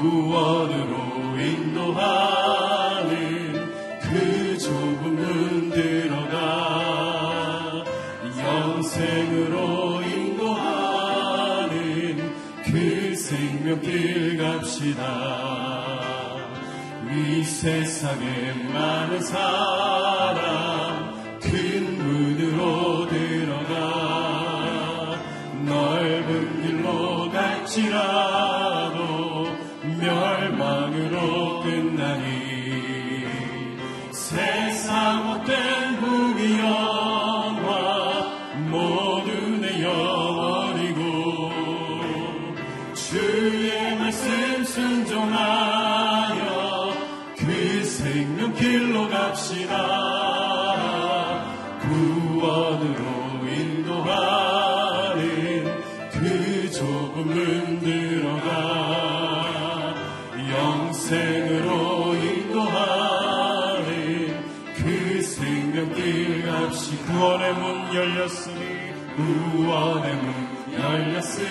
구원으로 인도하는 그 좁은 문 들어가 영생으로 인도하는 그 생명길 갑시다. 이 세상에 많은 사람 큰 문으로 들어가 넓은 길로 갈지라 그 좁은 문 들어가 영생으로 인도하는 그 생명길 갑시 구원의 문 열렸으니 구원의 문 열렸으니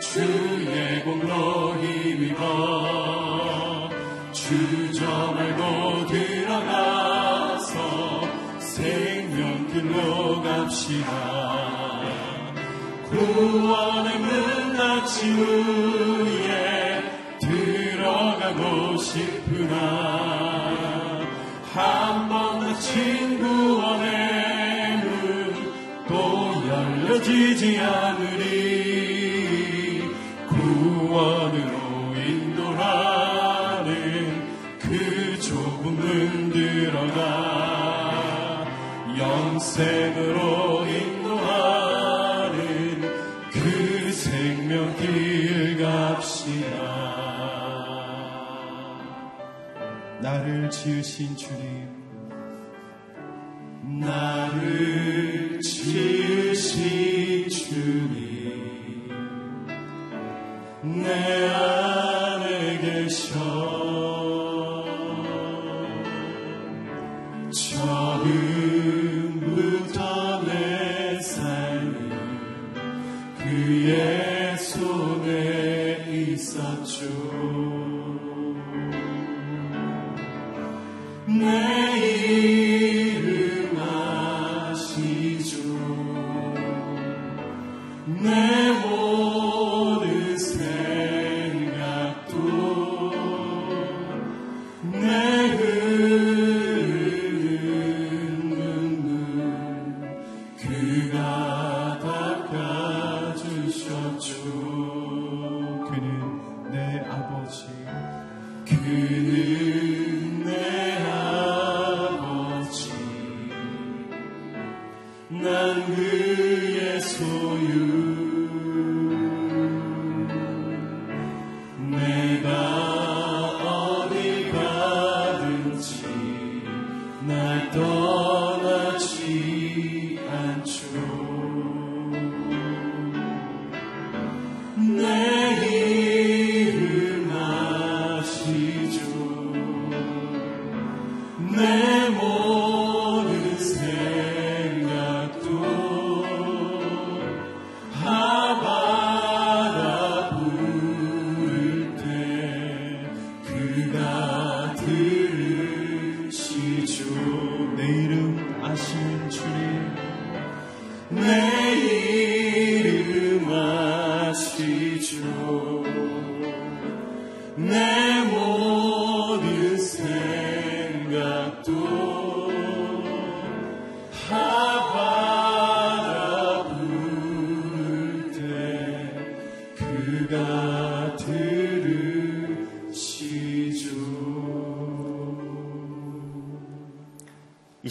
주의 공로 힘입어 주저 말고 들어가서 생명길로 갑시다 구원의 문 닫지 후에 들어가고 싶으나 한번 닫힌 구원의 문 또 열려지지 않으리. 구원으로 인도하는 그 좁은 문 들어가 영생으로 인도하 길 갑시다. 나를 지으신 주님 나를 지으신 주님 내 내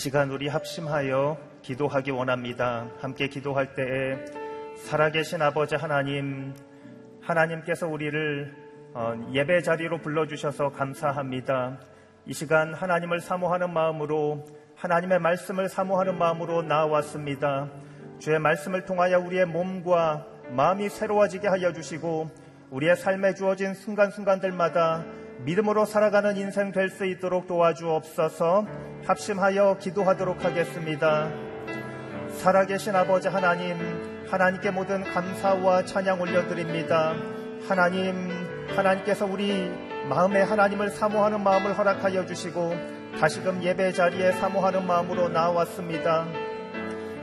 시간 우리 합심하여 기도하기 원합니다. 함께 기도할 때에 살아계신 아버지 하나님, 하나님께서 우리를 어, 예배 자리로 불러주셔서 감사합니다. 이 시간 하나님을 사모하는 마음으로 하나님의 말씀을 사모하는 마음으로 나왔습니다. 주의 말씀을 통하여 우리의 몸과 마음이 새로워지게 하여 주시고 우리의 삶에 주어진 순간순간들마다 믿음으로 살아가는 인생 될 수 있도록 도와주옵소서 합심하여 기도하도록 하겠습니다. 살아계신 아버지 하나님, 하나님께 모든 감사와 찬양 올려드립니다. 하나님, 하나님께서 우리 마음에 하나님을 사모하는 마음을 허락하여 주시고 다시금 예배 자리에 사모하는 마음으로 나왔습니다.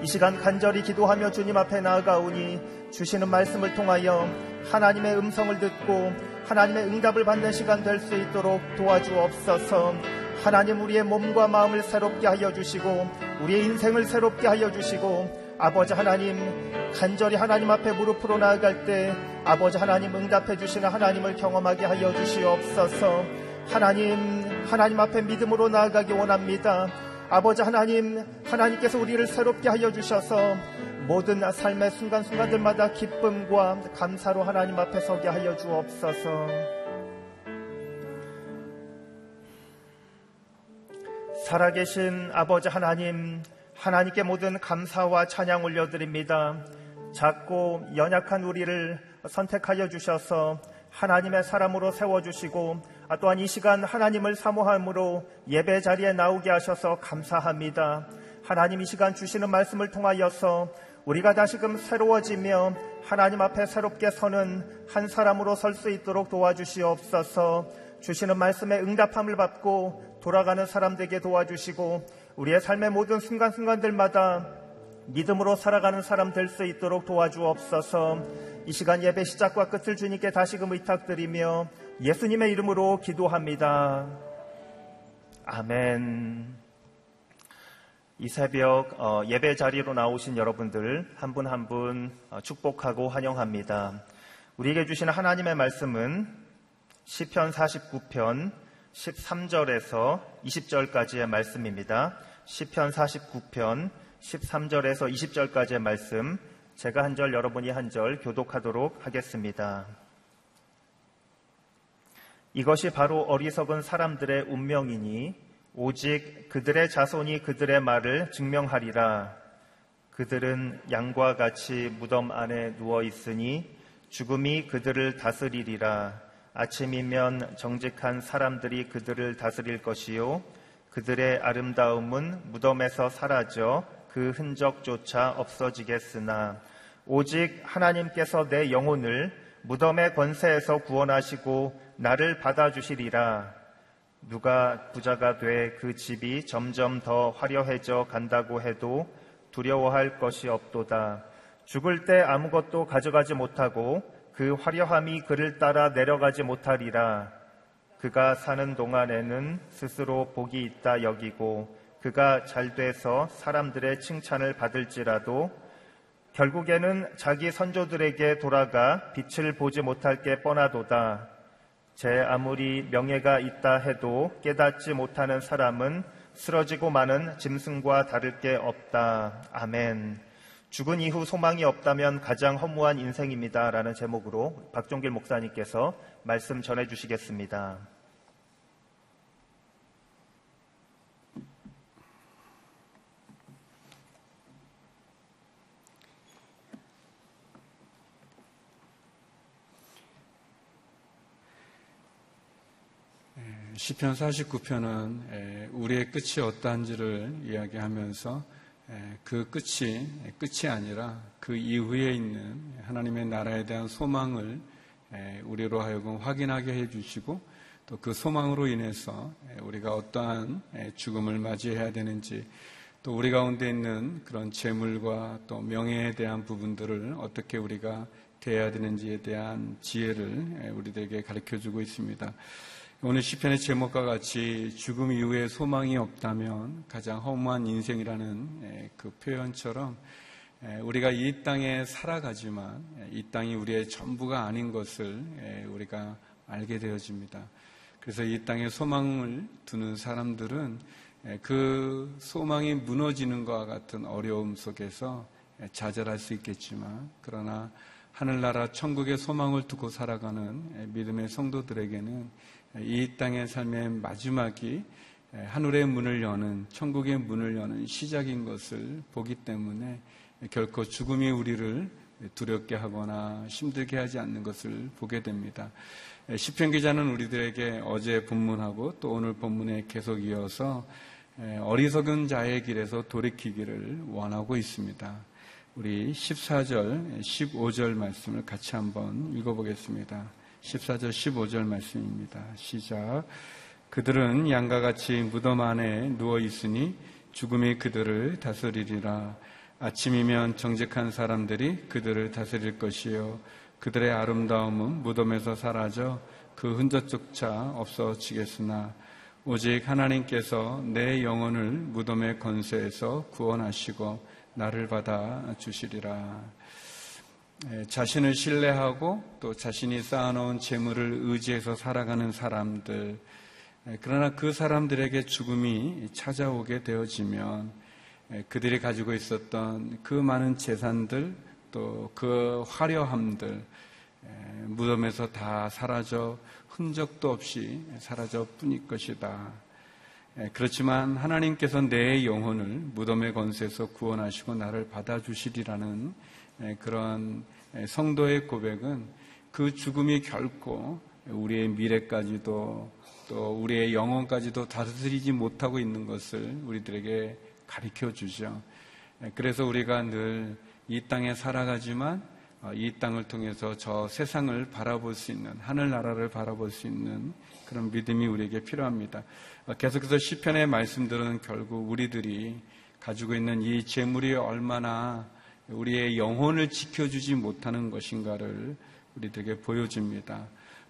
이 시간 간절히 기도하며 주님 앞에 나아가오니 주시는 말씀을 통하여 하나님의 음성을 듣고 하나님의 응답을 받는 시간 될 수 있도록 도와주옵소서. 하나님 우리의 몸과 마음을 새롭게 하여 주시고 우리의 인생을 새롭게 하여 주시고 아버지 하나님 간절히 하나님 앞에 무릎으로 나아갈 때 아버지 하나님 응답해 주시는 하나님을 경험하게 하여 주시옵소서. 하나님 하나님 앞에 믿음으로 나아가기 원합니다. 아버지 하나님 하나님께서 우리를 새롭게 하여 주셔서 모든 삶의 순간순간들마다 기쁨과 감사로 하나님 앞에 서게 하여 주옵소서. 살아계신 아버지 하나님, 하나님께 모든 감사와 찬양 올려드립니다. 작고 연약한 우리를 선택하여 주셔서 하나님의 사람으로 세워주시고 또한 이 시간 하나님을 사모함으로 예배 자리에 나오게 하셔서 감사합니다. 하나님 이 시간 주시는 말씀을 통하여서 우리가 다시금 새로워지며 하나님 앞에 새롭게 서는 한 사람으로 설 수 있도록 도와주시옵소서 주시는 말씀에 응답함을 받고 돌아가는 사람들에게 도와주시고 우리의 삶의 모든 순간순간들마다 믿음으로 살아가는 사람 될 수 있도록 도와주옵소서 이 시간 예배 시작과 끝을 주님께 다시금 의탁드리며 예수님의 이름으로 기도합니다. 아멘. 이 새벽 어, 예배 자리로 나오신 여러분들 한 분 한분 어, 축복하고 환영합니다. 우리에게 주시는 하나님의 말씀은 시편 49편 13절에서 20절까지의 말씀입니다. 시편 49편 13절에서 20절까지의 말씀 제가 한 절 여러분이 한 절 교독하도록 하겠습니다. 이것이 바로 어리석은 사람들의 운명이니 오직 그들의 자손이 그들의 말을 증명하리라. 그들은 양과 같이 무덤 안에 누워 있으니 죽음이 그들을 다스리리라. 아침이면 정직한 사람들이 그들을 다스릴 것이요. 그들의 아름다움은 무덤에서 사라져 그 흔적조차 없어지겠으나 오직 하나님께서 내 영혼을 무덤의 권세에서 구원하시고 나를 받아주시리라. 누가 부자가 돼 그 집이 점점 더 화려해져 간다고 해도 두려워할 것이 없도다. 죽을 때 아무것도 가져가지 못하고 그 화려함이 그를 따라 내려가지 못하리라. 그가 사는 동안에는 스스로 복이 있다 여기고 그가 잘 돼서 사람들의 칭찬을 받을지라도 결국에는 자기 선조들에게 돌아가 빛을 보지 못할 게 뻔하도다. 제 아무리 명예가 있다 해도 깨닫지 못하는 사람은 쓰러지고 마는 짐승과 다를 게 없다. 아멘. 죽은 이후 소망이 없다면 가장 허무한 인생입니다. 라는 제목으로 박종길 목사님께서 말씀 전해 주시겠습니다. 시편 49편은 우리의 끝이 어떠한지를 이야기하면서 그 끝이 끝이 아니라 그 이후에 있는 하나님의 나라에 대한 소망을 우리로 하여금 확인하게 해주시고 또 그 소망으로 인해서 우리가 어떠한 죽음을 맞이해야 되는지 또 우리 가운데 있는 그런 재물과 또 명예에 대한 부분들을 어떻게 우리가 대해야 되는지에 대한 지혜를 우리들에게 가르쳐 주고 있습니다. 오늘 시편의 제목과 같이 죽음 이후에 소망이 없다면 가장 허무한 인생이라는 그 표현처럼 우리가 이 땅에 살아가지만 이 땅이 우리의 전부가 아닌 것을 우리가 알게 되어집니다. 그래서 이 땅에 소망을 두는 사람들은 예, 그 소망이 무너지는 것과 같은 어려움 속에서 예, 좌절할 수 있겠지만 그러나 하늘나라 천국의 소망을 두고 살아가는 예, 믿음의 성도들에게는 이 땅의 삶의 마지막이 하늘의 문을 여는 천국의 문을 여는 시작인 것을 보기 때문에 결코 죽음이 우리를 두렵게 하거나 힘들게 하지 않는 것을 보게 됩니다. 시편 기자는 우리들에게 어제 본문하고 또 오늘 본문에 계속 이어서 어리석은 자의 길에서 돌이키기를 원하고 있습니다. 우리 14절, 15절 말씀을 같이 한번 읽어보겠습니다. 14절, 15절 말씀입니다. 시작. 그들은 양과 같이 무덤 안에 누워 있으니 죽음이 그들을 다스리리라. 아침이면 정직한 사람들이 그들을 다스릴 것이요. 그들의 아름다움은 무덤에서 사라져 그 흔적조차 없어지겠으나 오직 하나님께서 내 영혼을 무덤의 건세에서 구원하시고 나를 받아 주시리라. 자신을 신뢰하고 또 자신이 쌓아놓은 재물을 의지해서 살아가는 사람들, 그러나 그 사람들에게 죽음이 찾아오게 되어지면 그들이 가지고 있었던 그 많은 재산들 또 그 화려함들 무덤에서 다 사라져 흔적도 없이 사라져 뿐일 것이다. 그렇지만 하나님께서 내 영혼을 무덤의 건세에서 구원하시고 나를 받아주시리라는 그런 성도의 고백은 그 죽음이 결코 우리의 미래까지도 또 우리의 영혼까지도 다스리지 못하고 있는 것을 우리들에게 가르쳐 주죠. 그래서 우리가 늘 이 땅에 살아가지만 어, 이 땅을 통해서 저 세상을 바라볼 수 있는 하늘나라를 바라볼 수 있는 그런 믿음이 우리에게 필요합니다. 어, 계속해서 시편의 말씀들은 결국 우리들이 가지고 있는 이 재물이 얼마나 우리의 영혼을 지켜주지 못하는 것인가를 우리들에게 보여줍니다.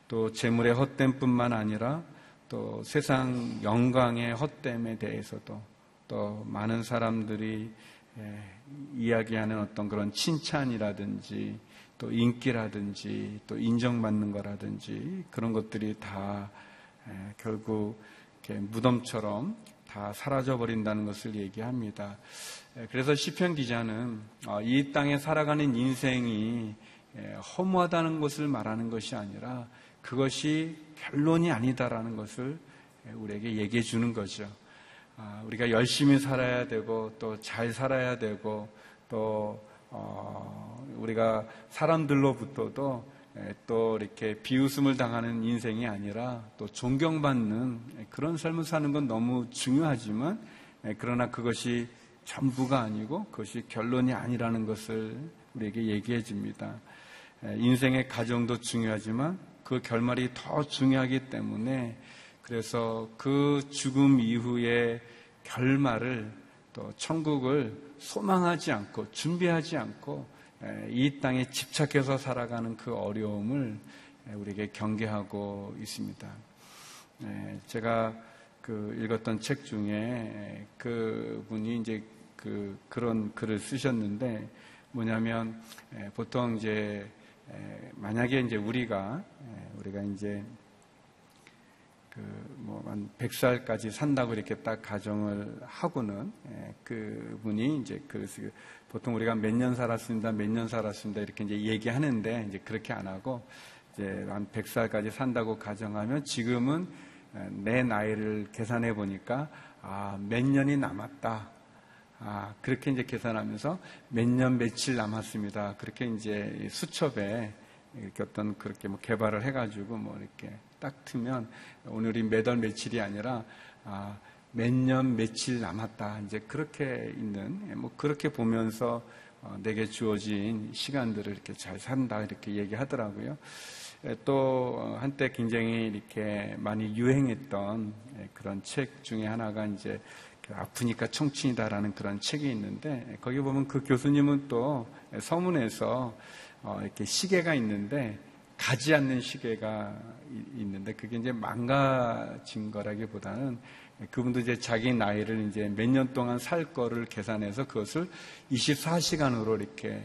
또 재물의 헛됨뿐만 아니라 또 세상 영광의 헛됨에 대해서도 또 많은 사람들이 예, 이야기하는 어떤 그런 칭찬이라든지 또 인기라든지 또 인정받는 거라든지 그런 것들이 다 예, 결국 무덤처럼 다 사라져 버린다는 것을 얘기합니다. 예, 그래서 시편 기자는 어, 이 땅에 살아가는 인생이 허무하다는 것을 말하는 것이 아니라 그것이 결론이 아니다라는 것을 우리에게 얘기해 주는 거죠. 아, 우리가 열심히 살아야 되고 또 잘 살아야 되고 또 어, 우리가 사람들로부터도 또 이렇게 비웃음을 당하는 인생이 아니라 또 존경받는 그런 삶을 사는 건 너무 중요하지만 그러나 그것이 전부가 아니고 그것이 결론이 아니라는 것을 우리에게 얘기해 줍니다. 인생의 가정도 중요하지만 그 결말이 더 중요하기 때문에 그래서 그 죽음 이후의 결말을 또 천국을 소망하지 않고 준비하지 않고 이 땅에 집착해서 살아가는 그 어려움을 우리에게 경계하고 있습니다. 제가 그 읽었던 책 중에 그 분이 이제 그 그런 글을 쓰셨는데 뭐냐면 보통 이제 만약에 이제 우리가 우리가 이제 그뭐한 100살까지 산다고 이렇게 딱 가정을 하고는 그분이 이제 그래서 보통 우리가 몇 년 살았습니다, 몇 년 살았습니다 이렇게 이제 얘기하는데 이제 그렇게 안 하고 이제 한 100살까지 산다고 가정하면 지금은 내 나이를 계산해 보니까 아, 몇 년이 남았다. 아, 그렇게 이제 계산하면서 몇 년 며칠 남았습니다. 그렇게 이제 수첩에 이렇게 어떤 그렇게 뭐 개발을 해가지고 뭐 이렇게 딱 트면 오늘이 몇 월 며칠이 아니라 아, 몇 년 며칠 남았다. 이제 그렇게 있는 뭐 그렇게 보면서 어, 내게 주어진 시간들을 이렇게 잘 산다 이렇게 얘기하더라고요. 또 한때 굉장히 이렇게 많이 유행했던 그런 책 중에 하나가 이제 그 아프니까 청춘이다라는 그런 책이 있는데 거기 보면 그 교수님은 또 서문에서 어, 이렇게 시계가 있는데 가지 않는 시계가 있는데 그게 이제 망가진 거라기보다는 그분도 이제 자기 나이를 이제 몇 년 동안 살 거를 계산해서 그것을 24시간으로 이렇게,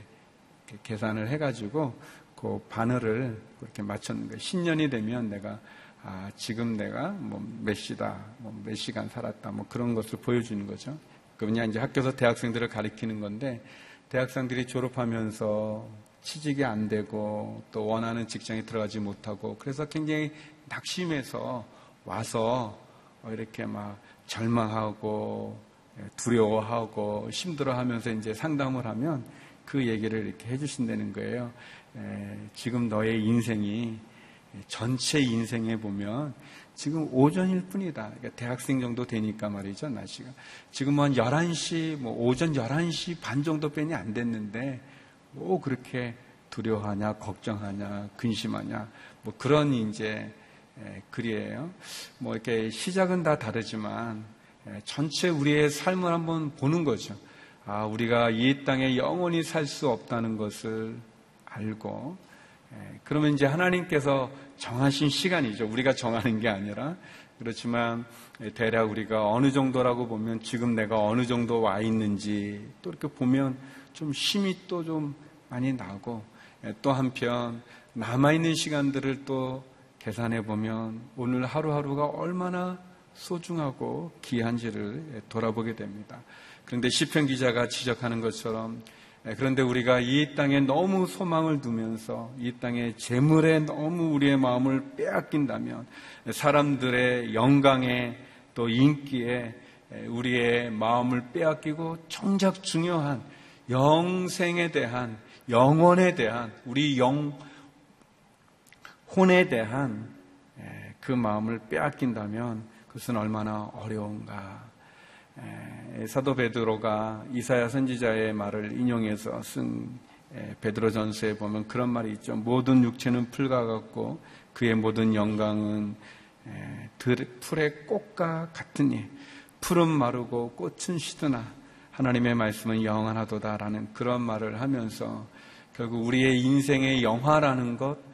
계산을 해가지고 그 바늘을 그렇게 맞췄는 거예요. 10년이 되면 내가 아, 지금 내가 뭐 몇 시다, 뭐 몇 시간 살았다, 뭐 그런 것을 보여주는 거죠. 그냥 이제 학교에서 대학생들을 가리키는 건데 대학생들이 졸업하면서 취직이 안 되고 또 원하는 직장에 들어가지 못하고 그래서 굉장히 낙심해서 와서 이렇게 막 절망하고 두려워하고 힘들어하면서 이제 상담을 하면 그 얘기를 이렇게 해주신다는 거예요. 지금 너의 인생이 전체 인생에 보면 지금 오전일 뿐이다. 그러니까 대학생 정도 되니까 말이죠, 날씨가. 지금 한 11시, 뭐 오전 11시 반 정도 빼니 안 됐는데, 뭐 그렇게 두려워하냐, 걱정하냐, 근심하냐, 뭐 그런 이제 글이에요. 뭐 이렇게 시작은 다 다르지만, 전체 우리의 삶을 한번 보는 거죠. 아, 우리가 이 땅에 영원히 살 수 없다는 것을 알고, 그러면 이제 하나님께서 정하신 시간이죠. 우리가 정하는 게 아니라. 그렇지만 대략 우리가 어느 정도라고 보면 지금 내가 어느 정도 와 있는지 또 이렇게 보면 좀 힘이 또 좀 많이 나고 또 한편 남아있는 시간들을 또 계산해 보면 오늘 하루하루가 얼마나 소중하고 귀한지를 돌아보게 됩니다. 그런데 시편 기자가 지적하는 것처럼 네, 그런데 우리가 이 땅에 너무 소망을 두면서 이 땅의 재물에 너무 우리의 마음을 빼앗긴다면 사람들의 영광에 또 인기에 우리의 마음을 빼앗기고 정작 중요한 영생에 대한 영원에 대한 우리 영 혼에 대한 그 마음을 빼앗긴다면 그것은 얼마나 어려운가 사도 베드로가 이사야 선지자의 말을 인용해서 쓴 베드로전서에 보면 그런 말이 있죠. 모든 육체는 풀과 같고 그의 모든 영광은 풀의 꽃과 같으니 풀은 마르고 꽃은 시드나 하나님의 말씀은 영원하도다라는 그런 말을 하면서 결국 우리의 인생의 영화라는 것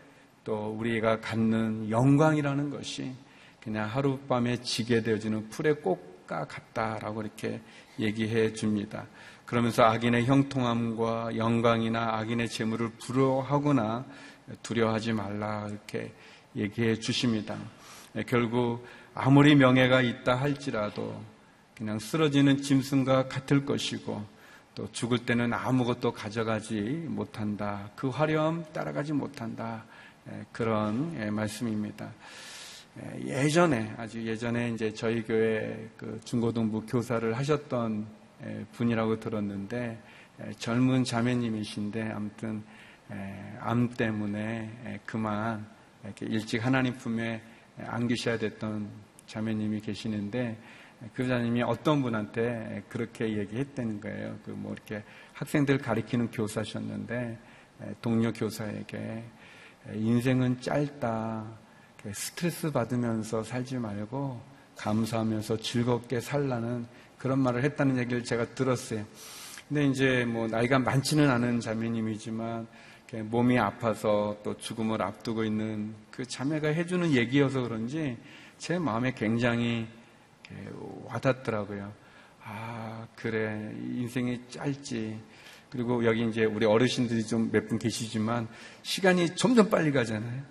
또 우리가 갖는 영광이라는 것이 그냥 하룻밤에 지게 되어지는 풀의 꽃 것 같다라고 이렇게 얘기해 줍니다. 그러면서 악인의 형통함과 영광이나 악인의 재물을 부러워하거나 두려워하지 말라 이렇게 얘기해 주십니다. 결국 아무리 명예가 있다 할지라도 그냥 쓰러지는 짐승과 같을 것이고 또 죽을 때는 아무것도 가져가지 못한다. 그 화려함 따라가지 못한다. 그런 말씀입니다. 예, 예전에 아주 예전에 이제 저희 교회 그 중고등부 교사를 하셨던 예, 분이라고 들었는데 예, 젊은 자매님이신데 아무튼 암 때문에 그만 이렇게 일찍 하나님 품에 안기셔야 됐던 자매님이 계시는데 그 자님이 어떤 분한테 그렇게 얘기했다는 거예요. 그 뭐 이렇게 학생들 가리키는 교사셨는데 동료 교사에게 인생은 짧다. 스트레스 받으면서 살지 말고 감사하면서 즐겁게 살라는 그런 말을 했다는 얘기를 제가 들었어요. 근데 이제 뭐 나이가 많지는 않은 자매님이지만 몸이 아파서 또 죽음을 앞두고 있는 그 자매가 해주는 얘기여서 그런지 제 마음에 굉장히 와닿더라고요. 아, 그래. 인생이 짧지. 그리고 여기 이제 우리 어르신들이 좀 몇 분 계시지만 시간이 점점 빨리 가잖아요.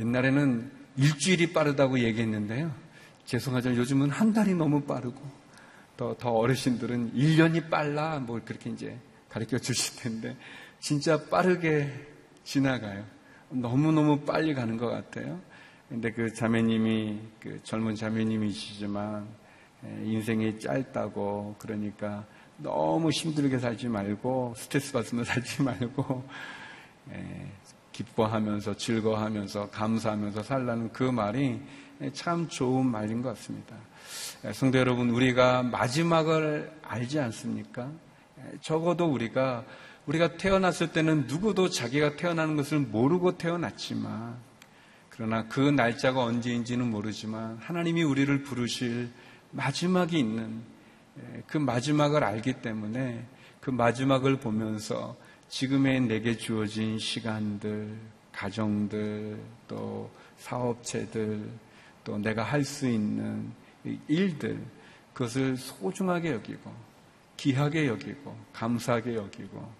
옛날에는 일주일이 빠르다고 얘기했는데요. 죄송하지만 요즘은 한 달이 너무 빠르고 더, 더 어르신들은 1년이 빨라 뭐 그렇게 이제 가르쳐 주실 텐데 진짜 빠르게 지나가요. 너무너무 빨리 가는 것 같아요. 근데 그 자매님이 그 젊은 자매님이시지만 인생이 짧다고 그러니까 너무 힘들게 살지 말고 스트레스 받으면 살지 말고 기뻐하면서 즐거워하면서 감사하면서 살라는 그 말이 참 좋은 말인 것 같습니다. 성도 여러분, 우리가 마지막을 알지 않습니까? 적어도 우리가 우리가 태어났을 때는 누구도 자기가 태어나는 것을 모르고 태어났지만 그러나 그 날짜가 언제인지는 모르지만 하나님이 우리를 부르실 마지막이 있는 그 마지막을 알기 때문에 그 마지막을 보면서 지금의 내게 주어진 시간들, 가정들, 또 사업체들, 또 내가 할 수 있는 일들, 그것을 소중하게 여기고, 귀하게 여기고, 감사하게 여기고,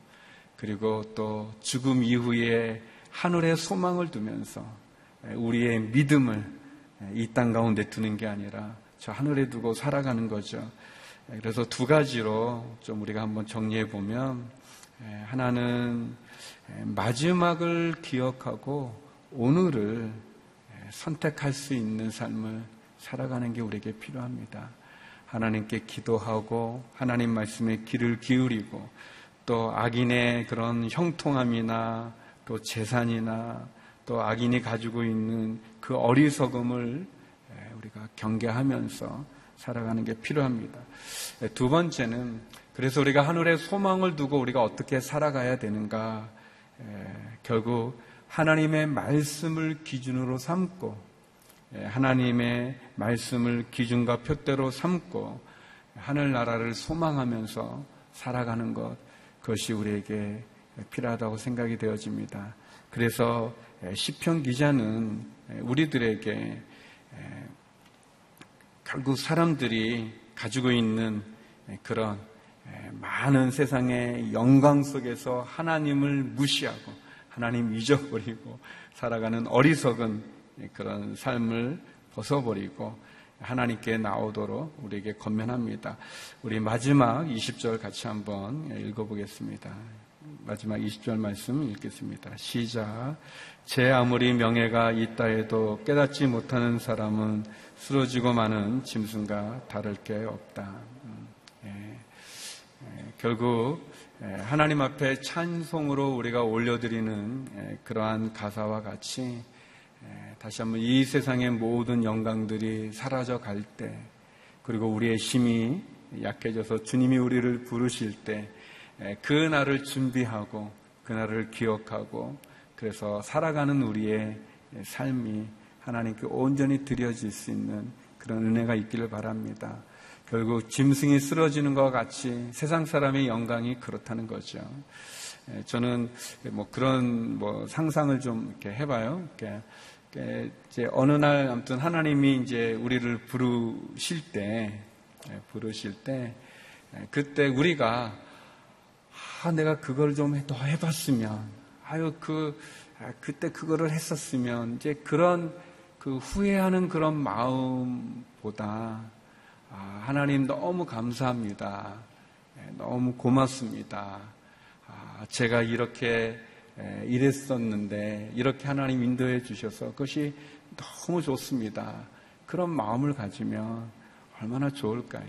그리고 또 죽음 이후에 하늘에 소망을 두면서 우리의 믿음을 이 땅 가운데 두는 게 아니라 저 하늘에 두고 살아가는 거죠. 그래서 두 가지로 좀 우리가 한번 정리해 보면 하나는 마지막을 기억하고 오늘을 선택할 수 있는 삶을 살아가는 게 우리에게 필요합니다. 하나님께 기도하고 하나님 말씀에 귀를 기울이고 또 악인의 그런 형통함이나 또 재산이나 또 악인이 가지고 있는 그 어리석음을 우리가 경계하면서 살아가는 게 필요합니다. 두 번째는 그래서 우리가 하늘에 소망을 두고 우리가 어떻게 살아가야 되는가 결국 하나님의 말씀을 기준으로 삼고 예, 하나님의 말씀을 기준과 표대로 삼고 하늘나라를 소망하면서 살아가는 것 그것이 우리에게 필요하다고 생각이 되어집니다. 그래서 예, 시편 기자는 예, 우리들에게 결국 사람들이 가지고 있는 그런 많은 세상의 영광 속에서 하나님을 무시하고 하나님 잊어버리고 살아가는 어리석은 그런 삶을 벗어버리고 하나님께 나오도록 우리에게 건면합니다. 우리 마지막 20절 같이 한번 읽어보겠습니다. 마지막 20절 말씀 읽겠습니다. 시작. 제 아무리 명예가 있다 해도 깨닫지 못하는 사람은 쓰러지고 마는 짐승과 다를 게 없다. 결국 예, 하나님 앞에 찬송으로 우리가 올려드리는 예, 그러한 가사와 같이 예, 다시 한번 이 세상의 모든 영광들이 사라져 갈 때, 그리고 우리의 힘이 약해져서 주님이 우리를 부르실 때, 예, 그 날을 준비하고, 그 날을 기억하고, 그래서 살아가는 우리의 삶이 하나님께 온전히 드려질 수 있는 그런 은혜가 있기를 바랍니다. 결국 짐승이 쓰러지는 것과 같이 세상 사람의 영광이 그렇다는 거죠. 예, 저는 뭐 그런 뭐 상상을 좀 이렇게 해봐요. 이렇게 이제 어느 날 아무튼 하나님이 이제 우리를 부르실 때 예, 부르실 때 예, 그때 우리가 아 내가 그걸 좀 더 해봤으면 아유 그 아, 그때 그거를 했었으면 이제 그런 그 후회하는 그런 마음보다 아, 하나님 너무 감사합니다. 예, 너무 고맙습니다. 아, 제가 이렇게 이랬었는데 이렇게 하나님 인도해 주셔서 그것이 너무 좋습니다. 그런 마음을 가지면 얼마나 좋을까요?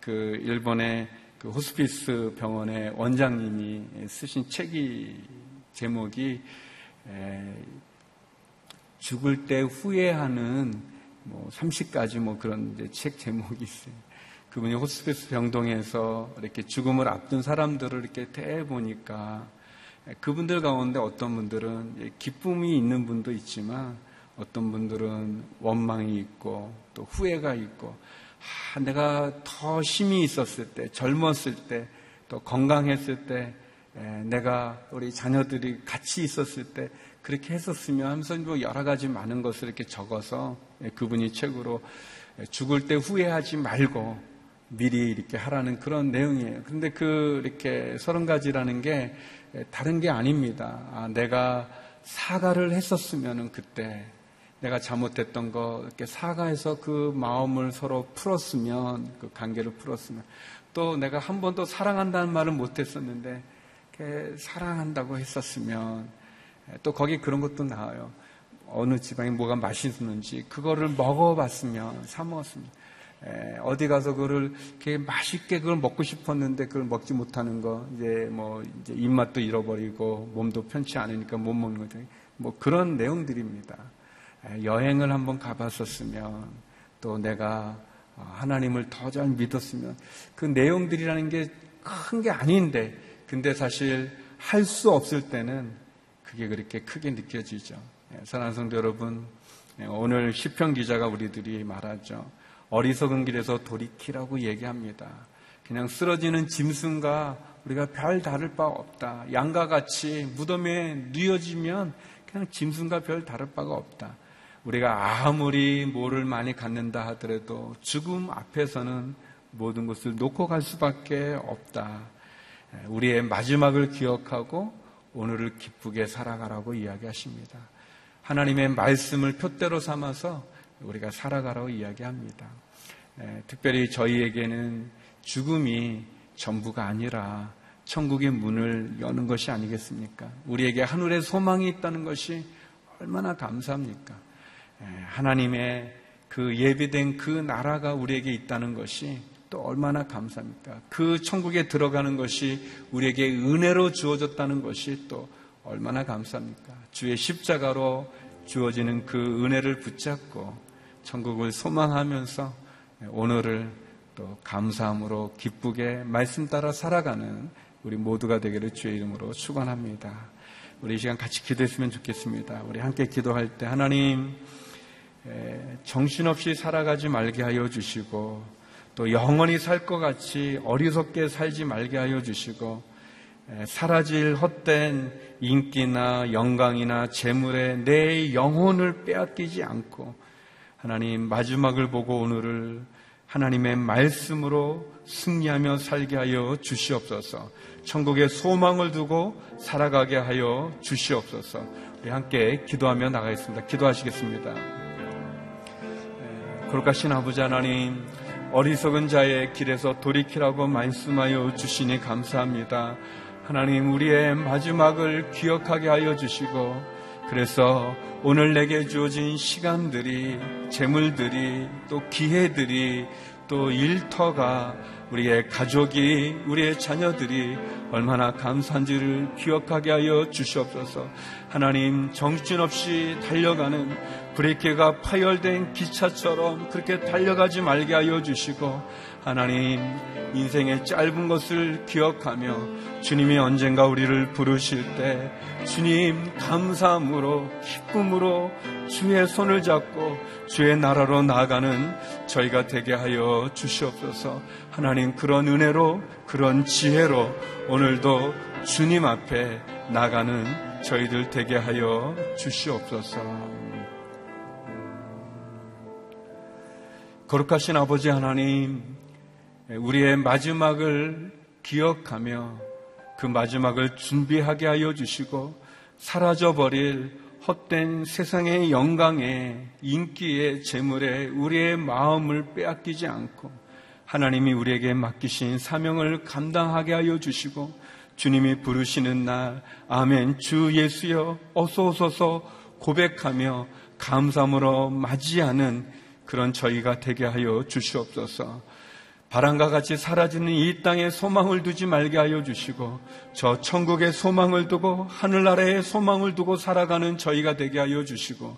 그 일본의 그 호스피스 병원의 원장님이 쓰신 책이 제목이 죽을 때 후회하는 뭐 30가지 뭐 그런 책 제목이 있어요. 그분이 호스피스 병동에서 이렇게 죽음을 앞둔 사람들을 이렇게 대보니까 그분들 가운데 어떤 분들은 기쁨이 있는 분도 있지만 어떤 분들은 원망이 있고 또 후회가 있고 아, 내가 더 힘이 있었을 때 젊었을 때 또 건강했을 때 내가 우리 자녀들이 같이 있었을 때 그렇게 했었으면 하면서 뭐 여러 가지 많은 것을 이렇게 적어서 그분이 책으로 죽을 때 후회하지 말고 미리 이렇게 하라는 그런 내용이에요. 근데 그 이렇게 서른 가지라는 게 다른 게 아닙니다. 아, 내가 사과를 했었으면 그때 내가 잘못했던 거 이렇게 사과해서 그 마음을 서로 풀었으면 그 관계를 풀었으면 또 내가 한 번도 사랑한다는 말을 못했었는데 사랑한다고 했었으면 또 거기 그런 것도 나와요. 어느 지방에 뭐가 맛있는지 그거를 먹어봤으면 사 먹었으면 어디 가서 그거를 이렇게 맛있게 그걸 먹고 싶었는데 그걸 먹지 못하는 거 이제 뭐 이제 입맛도 잃어버리고 몸도 편치 않으니까 못 먹는 거죠. 뭐 그런 내용들입니다. 여행을 한번 가봤었으면 또 내가 어, 하나님을 더 잘 믿었으면 그 내용들이라는 게큰게 아닌데 근데 사실 할 수 없을 때는 그게 그렇게 크게 느껴지죠. 사랑하는 성도 여러분 오늘 시편 기자가 우리들이 말하죠. 어리석은 길에서 돌이키라고 얘기합니다. 그냥 쓰러지는 짐승과 우리가 별 다를 바 없다. 양과 같이 무덤에 누여지면 그냥 짐승과 별 다를 바가 없다. 우리가 아무리 뭐를 많이 갖는다 하더라도 죽음 앞에서는 모든 것을 놓고 갈 수밖에 없다. 우리의 마지막을 기억하고 오늘을 기쁘게 살아가라고 이야기하십니다. 하나님의 말씀을 표대로 삼아서 우리가 살아가라고 이야기합니다. 에, 특별히 저희에게는 죽음이 전부가 아니라 천국의 문을 여는 것이 아니겠습니까? 우리에게 하늘의 소망이 있다는 것이 얼마나 감사합니까? 에, 하나님의 그 예비된 그 나라가 우리에게 있다는 것이 또 얼마나 감사합니까? 그 천국에 들어가는 것이 우리에게 은혜로 주어졌다는 것이 또 얼마나 감사합니까? 주의 십자가로 주어지는 그 은혜를 붙잡고 천국을 소망하면서 오늘을 또 감사함으로 기쁘게 말씀 따라 살아가는 우리 모두가 되기를 주의 이름으로 축원합니다. 우리 이 시간 같이 기도했으면 좋겠습니다. 우리 함께 기도할 때 하나님 정신없이 살아가지 말게 하여 주시고 또 영원히 살 것 같이 어리석게 살지 말게 하여 주시고 사라질 헛된 인기나 영광이나 재물에 내 영혼을 빼앗기지 않고 하나님 마지막을 보고 오늘을 하나님의 말씀으로 승리하며 살게 하여 주시옵소서. 천국의 소망을 두고 살아가게 하여 주시옵소서. 우리 함께 기도하며 나가겠습니다. 기도하시겠습니다. 거룩하신 아버지 하나님, 어리석은 자의 길에서 돌이키라고 말씀하여 주시니 감사합니다. 하나님, 우리의 마지막을 기억하게 하여 주시고, 그래서 오늘 내게 주어진 시간들이, 재물들이, 또 기회들이, 또 일터가 우리의 가족이, 우리의 자녀들이 얼마나 감사한지를 기억하게 하여 주시옵소서. 하나님, 정신없이 달려가는 브레이크가 파열된 기차처럼 그렇게 달려가지 말게 하여 주시고, 하나님, 인생의 짧은 것을 기억하며 주님이 언젠가 우리를 부르실 때 주님 감사함으로 기쁨으로 주의 손을 잡고 주의 나라로 나아가는 저희가 되게 하여 주시옵소서. 하나님 그런 은혜로 그런 지혜로 오늘도 주님 앞에 나가는 저희들 되게 하여 주시옵소서. 거룩하신 아버지 하나님, 우리의 마지막을 기억하며 그 마지막을 준비하게 하여 주시고 사라져버릴 헛된 세상의 영광에 인기에 재물에 우리의 마음을 빼앗기지 않고 하나님이 우리에게 맡기신 사명을 감당하게 하여 주시고 주님이 부르시는 날 아멘 주 예수여 어서 오소서 고백하며 감사함으로 맞이하는 그런 저희가 되게 하여 주시옵소서. 바람과 같이 사라지는 이 땅에 소망을 두지 말게 하여 주시고 저 천국의 소망을 두고 하늘나라의 소망을 두고 살아가는 저희가 되게 하여 주시고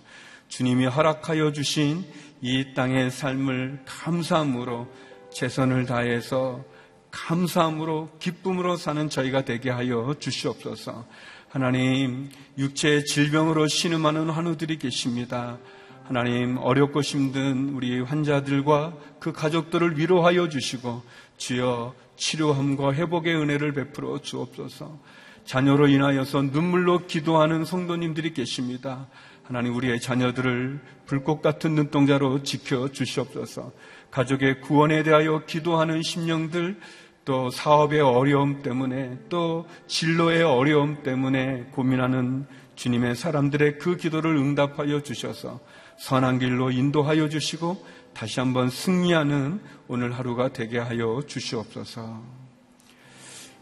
주님이 허락하여 주신 이 땅의 삶을 감사함으로 최선을 다해서 감사함으로 기쁨으로 사는 저희가 되게 하여 주시옵소서. 하나님 육체의 질병으로 신음하는 환우들이 계십니다. 하나님 어렵고 힘든 우리 환자들과 그 가족들을 위로하여 주시고 주여 치료함과 회복의 은혜를 베풀어 주옵소서. 자녀로 인하여서 눈물로 기도하는 성도님들이 계십니다. 하나님 우리의 자녀들을 불꽃 같은 눈동자로 지켜 주시옵소서. 가족의 구원에 대하여 기도하는 심령들 또 사업의 어려움 때문에 또 진로의 어려움 때문에 고민하는 주님의 사람들의 그 기도를 응답하여 주셔서 선한 길로 인도하여 주시고 다시 한번 승리하는 오늘 하루가 되게 하여 주시옵소서.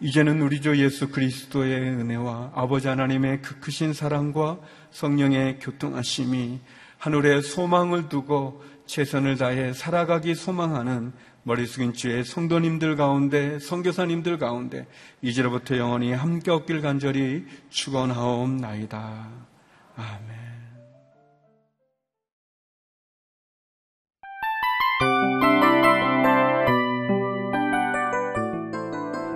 이제는 우리 주 예수 그리스도의 은혜와 아버지 하나님의 그 크신 사랑과 성령의 교통하심이 하늘에 소망을 두고 최선을 다해 살아가기 소망하는 머리 숙인 주의 성도님들 가운데 성교사님들 가운데 이제로부터 영원히 함께 없길 간절히 축원하옵나이다. 아멘.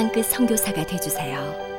땅끝 선교사가 되주세요.